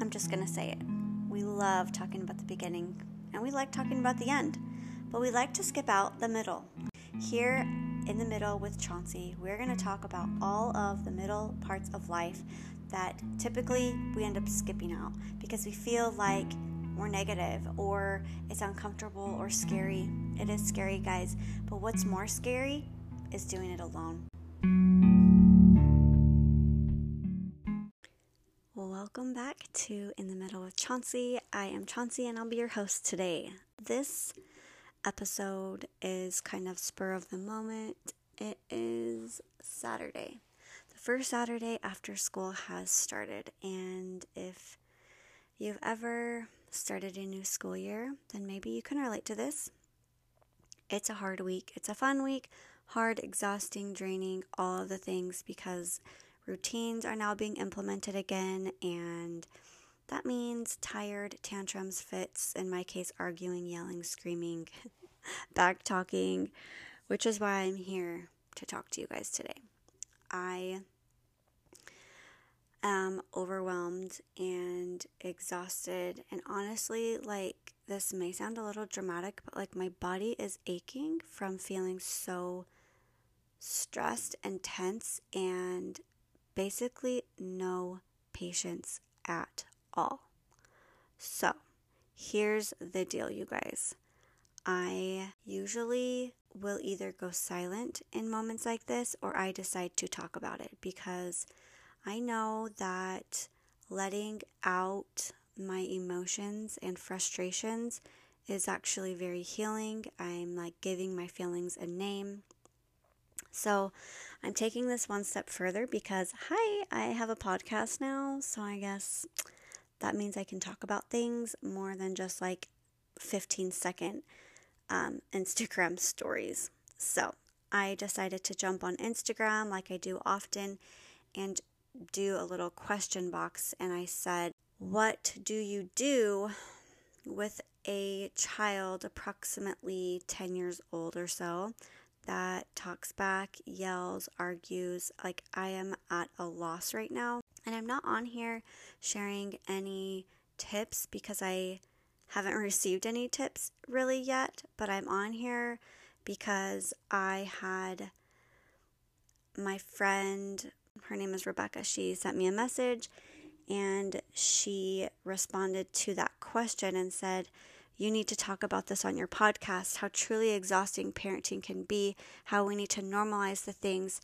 I'm just going to say it. We love talking about the beginning and we like talking about the end, but we like to skip out the middle. Here in the middle with Chauncey, we're going to talk about all of the middle parts of life that typically we end up skipping out because we feel like we're negative or it's uncomfortable or scary. It is scary, guys, but what's more scary is doing it alone. Welcome back to In the Middle with Chauncey. I am Chauncey and I'll be your host today. This episode is kind of spur of the moment. It is Saturday The first Saturday after school has started. And if you've ever started a new school year, then maybe you can relate to this. It's a hard week. It's a fun week, hard, exhausting, draining, all of the things because routines are now being implemented again and that means tired, tantrums, fits, in my case, arguing, yelling, screaming, back talking, which is why I'm here to talk to you guys today. I am overwhelmed and exhausted. And honestly, like, this may sound a little dramatic, but like, my body is aching from feeling so stressed and tense and basically no patience at all. So, here's the deal, you guys. I usually will either go silent in moments like this or I decide to talk about it because I know that letting out my emotions and frustrations is actually very healing. I'm like giving my feelings a name. So I'm taking this one step further because, hi, I have a podcast now. So I guess that means I can talk about things more than just like 15 second um, Instagram stories. So I decided to jump on Instagram like I do often and do a little question box and I said, What do you do with a child approximately 10 years old or so that talks back, yells, argues? Like, I am at a loss right now. And I'm not on here sharing any tips because I haven't received any tips really yet, but I'm on here because I had my friend her name is Rebecca. She sent me a message and she responded to that question and said, You need to talk about this on your podcast how truly exhausting parenting can be, how we need to normalize the things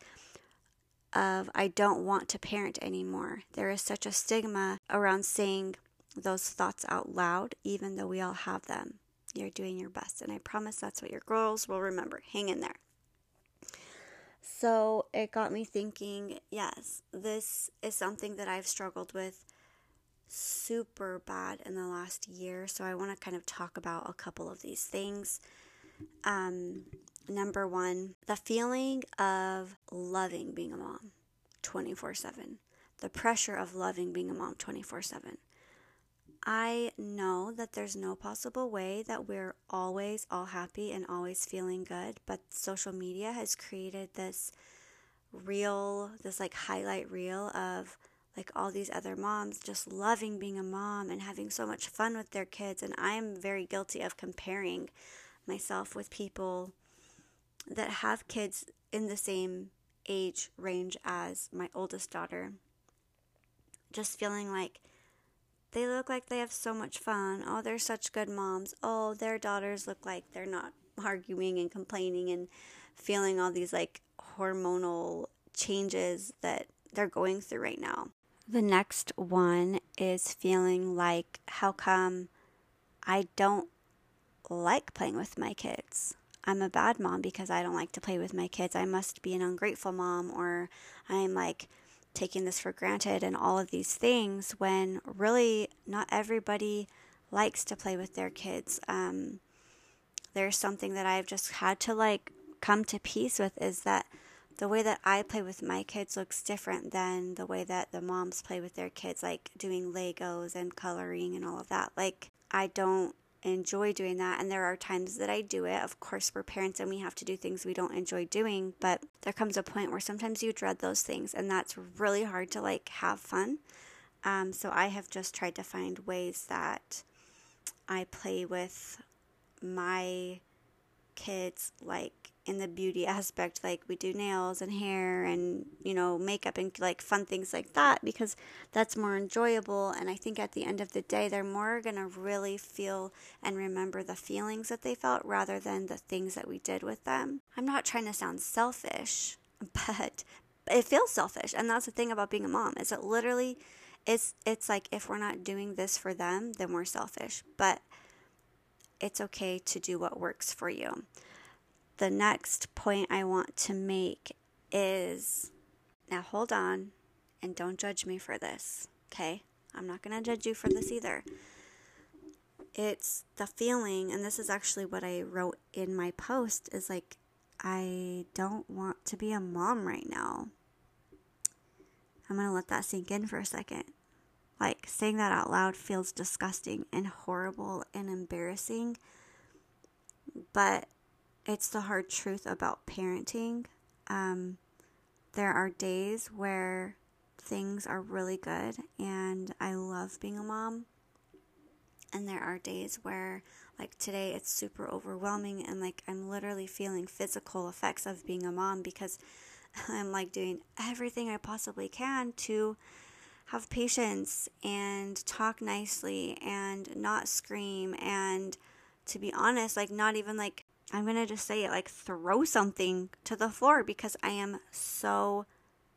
of I don't want to parent anymore. There is such a stigma around saying those thoughts out loud, even though we all have them. You're doing your best, and I promise that's what your girls will remember. Hang in there. So it got me thinking yes, this is something that I've struggled with super bad in the last year. So I want to kind of talk about a couple of these things. Um, number one, the feeling of loving being a mom 24 7, the pressure of loving being a mom 24 7. I know that there's no possible way that we're always all happy and always feeling good, but social media has created this reel, this like highlight reel of like all these other moms just loving being a mom and having so much fun with their kids. And I'm very guilty of comparing myself with people that have kids in the same age range as my oldest daughter. Just feeling like they look like they have so much fun. Oh, they're such good moms. Oh, their daughters look like they're not arguing and complaining and feeling all these like hormonal changes that they're going through right now. The next one is feeling like how come I don't like playing with my kids? I'm a bad mom because I don't like to play with my kids. I must be an ungrateful mom or I'm like taking this for granted and all of these things when really not everybody likes to play with their kids. Um, there's something that I've just had to like come to peace with is that the way that I play with my kids looks different than the way that the moms play with their kids, like doing Legos and coloring and all of that. Like, I don't enjoy doing that. And there are times that I do it. Of course, we're parents and we have to do things we don't enjoy doing, but there comes a point where sometimes you dread those things, and that's really hard to like have fun. Um, so I have just tried to find ways that I play with my kids, like in the beauty aspect, like we do nails and hair and, you know, makeup and like fun things like that because that's more enjoyable. And I think at the end of the day, they're more going to really feel and remember the feelings that they felt rather than the things that we did with them. I'm not trying to sound selfish, but it feels selfish. And that's the thing about being a mom is it literally it's it's like if we're not doing this for them, then we're selfish. But it's okay to do what works for you the next point I want to make is now hold on and don't judge me for this, okay? I'm not going to judge you for this either. It's the feeling, and this is actually what I wrote in my post is like, I don't want to be a mom right now. I'm going to let that sink in for a second. Like, saying that out loud feels disgusting and horrible and embarrassing. But it's the hard truth about parenting. Um, there are days where things are really good and I love being a mom. And there are days where, like today, it's super overwhelming and like I'm literally feeling physical effects of being a mom because I'm like doing everything I possibly can to have patience and talk nicely and not scream and to be honest, like not even like I'm going to just say it like throw something to the floor because I am so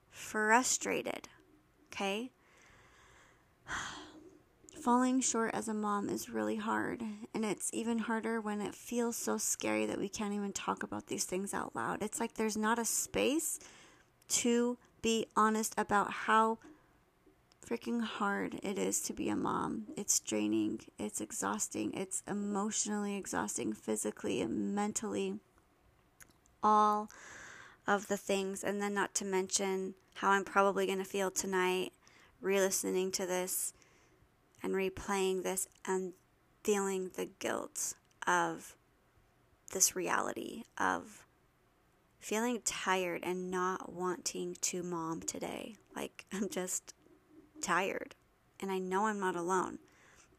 frustrated. Okay? Falling short as a mom is really hard, and it's even harder when it feels so scary that we can't even talk about these things out loud. It's like there's not a space to be honest about how freaking hard it is to be a mom. It's draining, it's exhausting, it's emotionally exhausting, physically and mentally. All of the things, and then not to mention how I'm probably going to feel tonight re listening to this and replaying this and feeling the guilt of this reality of feeling tired and not wanting to mom today. Like, I'm just tired. And I know I'm not alone,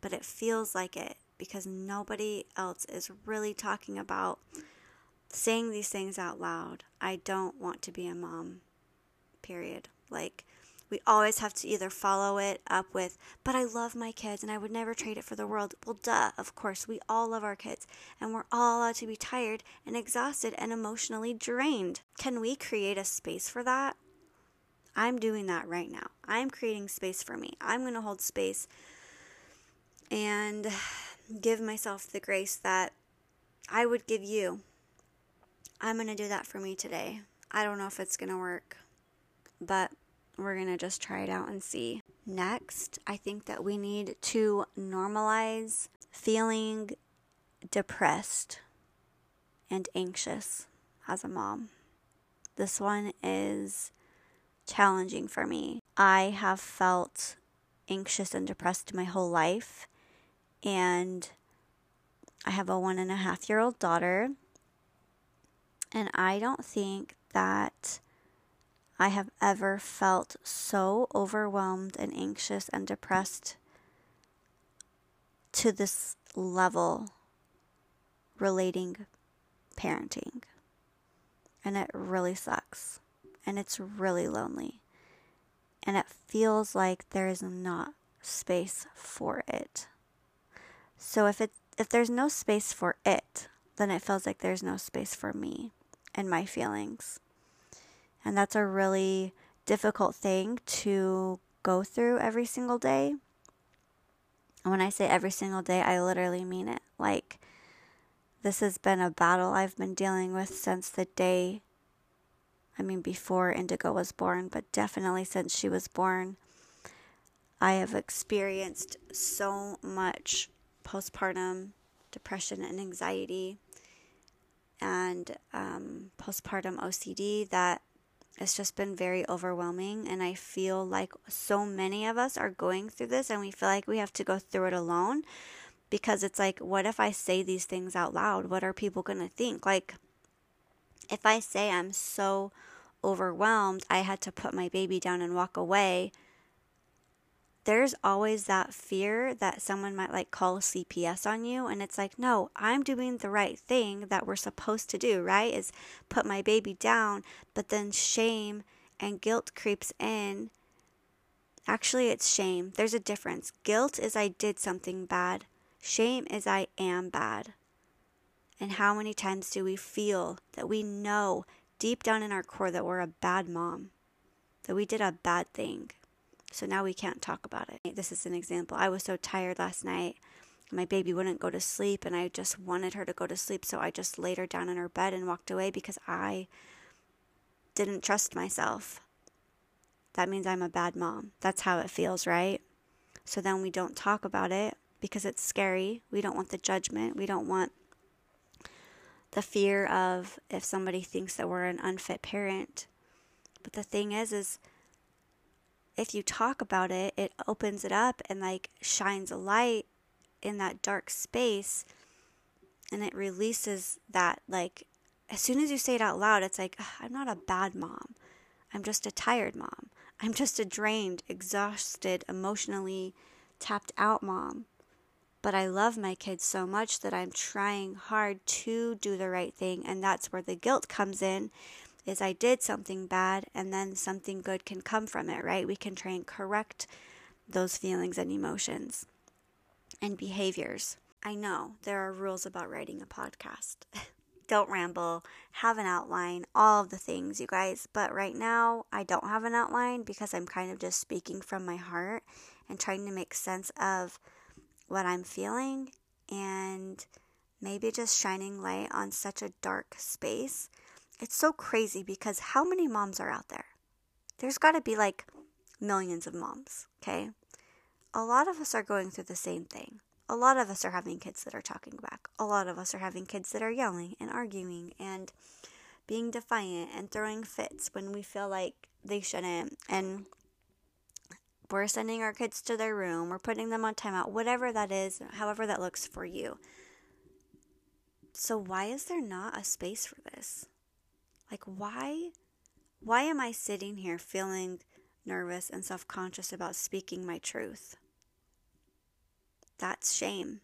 but it feels like it because nobody else is really talking about saying these things out loud. I don't want to be a mom, period. Like, we always have to either follow it up with, but I love my kids and I would never trade it for the world. Well, duh, of course, we all love our kids and we're all allowed to be tired and exhausted and emotionally drained. Can we create a space for that? I'm doing that right now. I'm creating space for me. I'm going to hold space and give myself the grace that I would give you. I'm going to do that for me today. I don't know if it's going to work, but we're going to just try it out and see. Next, I think that we need to normalize feeling depressed and anxious as a mom. This one is challenging for me. I have felt anxious and depressed my whole life, and I have a one and a half year old daughter, and I don't think that I have ever felt so overwhelmed and anxious and depressed to this level relating parenting. And it really sucks and it's really lonely. And it feels like there is not space for it. So if it if there's no space for it, then it feels like there's no space for me and my feelings. And that's a really difficult thing to go through every single day. And when I say every single day, I literally mean it. Like, this has been a battle I've been dealing with since the day I mean, before Indigo was born, but definitely since she was born, I have experienced so much postpartum depression and anxiety and um, postpartum OCD that it's just been very overwhelming. And I feel like so many of us are going through this and we feel like we have to go through it alone because it's like, what if I say these things out loud? What are people going to think? Like, if I say I'm so overwhelmed, I had to put my baby down and walk away, there's always that fear that someone might like call CPS on you. And it's like, no, I'm doing the right thing that we're supposed to do, right? Is put my baby down. But then shame and guilt creeps in. Actually, it's shame. There's a difference. Guilt is I did something bad, shame is I am bad. And how many times do we feel that we know deep down in our core that we're a bad mom, that we did a bad thing? So now we can't talk about it. This is an example. I was so tired last night. My baby wouldn't go to sleep, and I just wanted her to go to sleep. So I just laid her down in her bed and walked away because I didn't trust myself. That means I'm a bad mom. That's how it feels, right? So then we don't talk about it because it's scary. We don't want the judgment. We don't want the fear of if somebody thinks that we're an unfit parent. But the thing is, is if you talk about it, it opens it up and like shines a light in that dark space and it releases that like as soon as you say it out loud it's like i'm not a bad mom. I'm just a tired mom. I'm just a drained exhausted emotionally tapped out mom but i love my kids so much that i'm trying hard to do the right thing and that's where the guilt comes in is I did something bad and then something good can come from it, right? We can try and correct those feelings and emotions and behaviors. I know there are rules about writing a podcast. don't ramble, have an outline, all of the things, you guys. But right now, I don't have an outline because I'm kind of just speaking from my heart and trying to make sense of what I'm feeling and maybe just shining light on such a dark space it's so crazy because how many moms are out there? There's got to be like millions of moms, okay? A lot of us are going through the same thing. A lot of us are having kids that are talking back. A lot of us are having kids that are yelling and arguing and being defiant and throwing fits when we feel like they shouldn't. And we're sending our kids to their room, we're putting them on timeout, whatever that is, however that looks for you. So, why is there not a space for this? Like, why? Why am I sitting here feeling nervous and self conscious about speaking my truth? That's shame.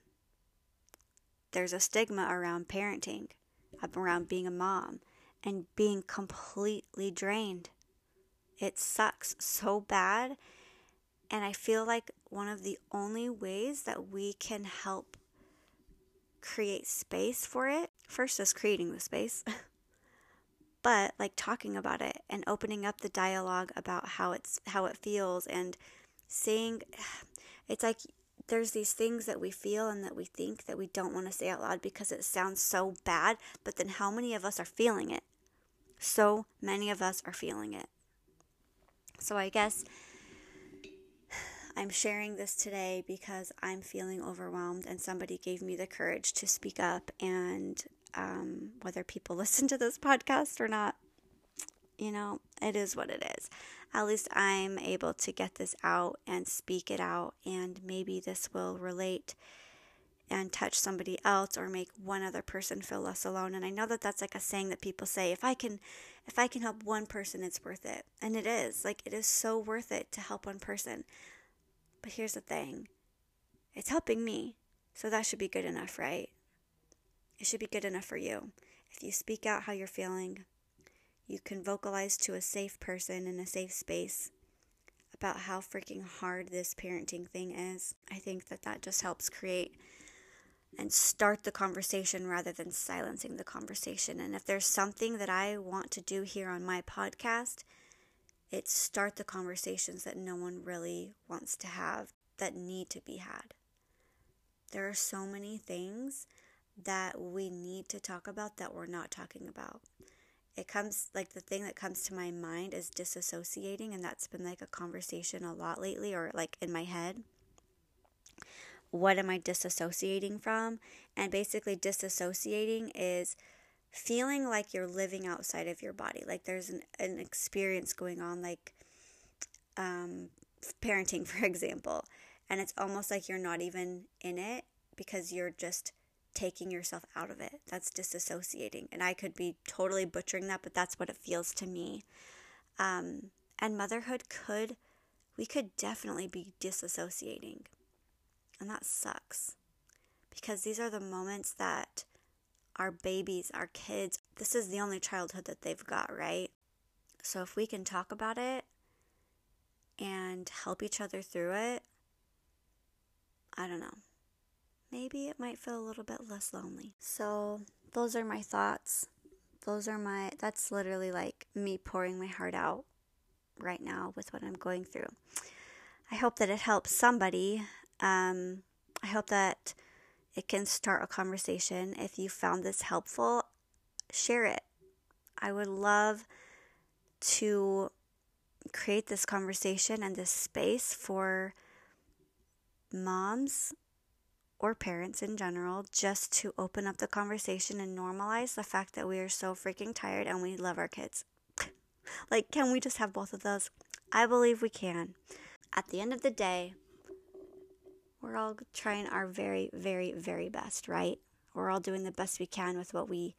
There's a stigma around parenting, around being a mom, and being completely drained. It sucks so bad. And I feel like one of the only ways that we can help create space for it, first is creating the space. but like talking about it and opening up the dialogue about how it's how it feels and saying it's like there's these things that we feel and that we think that we don't want to say out loud because it sounds so bad but then how many of us are feeling it so many of us are feeling it so i guess I'm sharing this today because I'm feeling overwhelmed, and somebody gave me the courage to speak up and um, whether people listen to this podcast or not. You know, it is what it is. At least I'm able to get this out and speak it out, and maybe this will relate and touch somebody else or make one other person feel less alone and i know that that's like a saying that people say if i can if i can help one person it's worth it and it is like it is so worth it to help one person but here's the thing it's helping me so that should be good enough right it should be good enough for you. If you speak out how you're feeling, you can vocalize to a safe person in a safe space about how freaking hard this parenting thing is. I think that that just helps create and start the conversation rather than silencing the conversation. And if there's something that I want to do here on my podcast, it's start the conversations that no one really wants to have that need to be had. There are so many things that we need to talk about that we're not talking about. It comes like the thing that comes to my mind is disassociating, and that's been like a conversation a lot lately, or like in my head. What am I disassociating from? And basically, disassociating is feeling like you're living outside of your body, like there's an, an experience going on, like um, parenting, for example, and it's almost like you're not even in it because you're just taking yourself out of it. That's disassociating. And I could be totally butchering that, but that's what it feels to me. Um, and motherhood could we could definitely be disassociating. And that sucks because these are the moments that our babies, our kids, this is the only childhood that they've got, right? So if we can talk about it and help each other through it, I don't know. Maybe it might feel a little bit less lonely. So, those are my thoughts. Those are my, that's literally like me pouring my heart out right now with what I'm going through. I hope that it helps somebody. Um, I hope that it can start a conversation. If you found this helpful, share it. I would love to create this conversation and this space for moms or parents in general just to open up the conversation and normalize the fact that we are so freaking tired and we love our kids. like, can we just have both of those? I believe we can. At the end of the day, we're all trying our very, very, very best, right? We're all doing the best we can with what we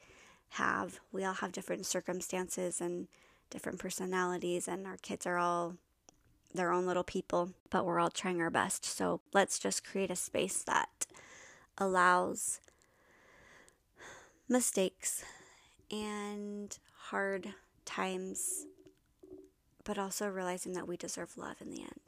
have. We all have different circumstances and different personalities, and our kids are all their own little people, but we're all trying our best. So let's just create a space that allows mistakes and hard times, but also realizing that we deserve love in the end.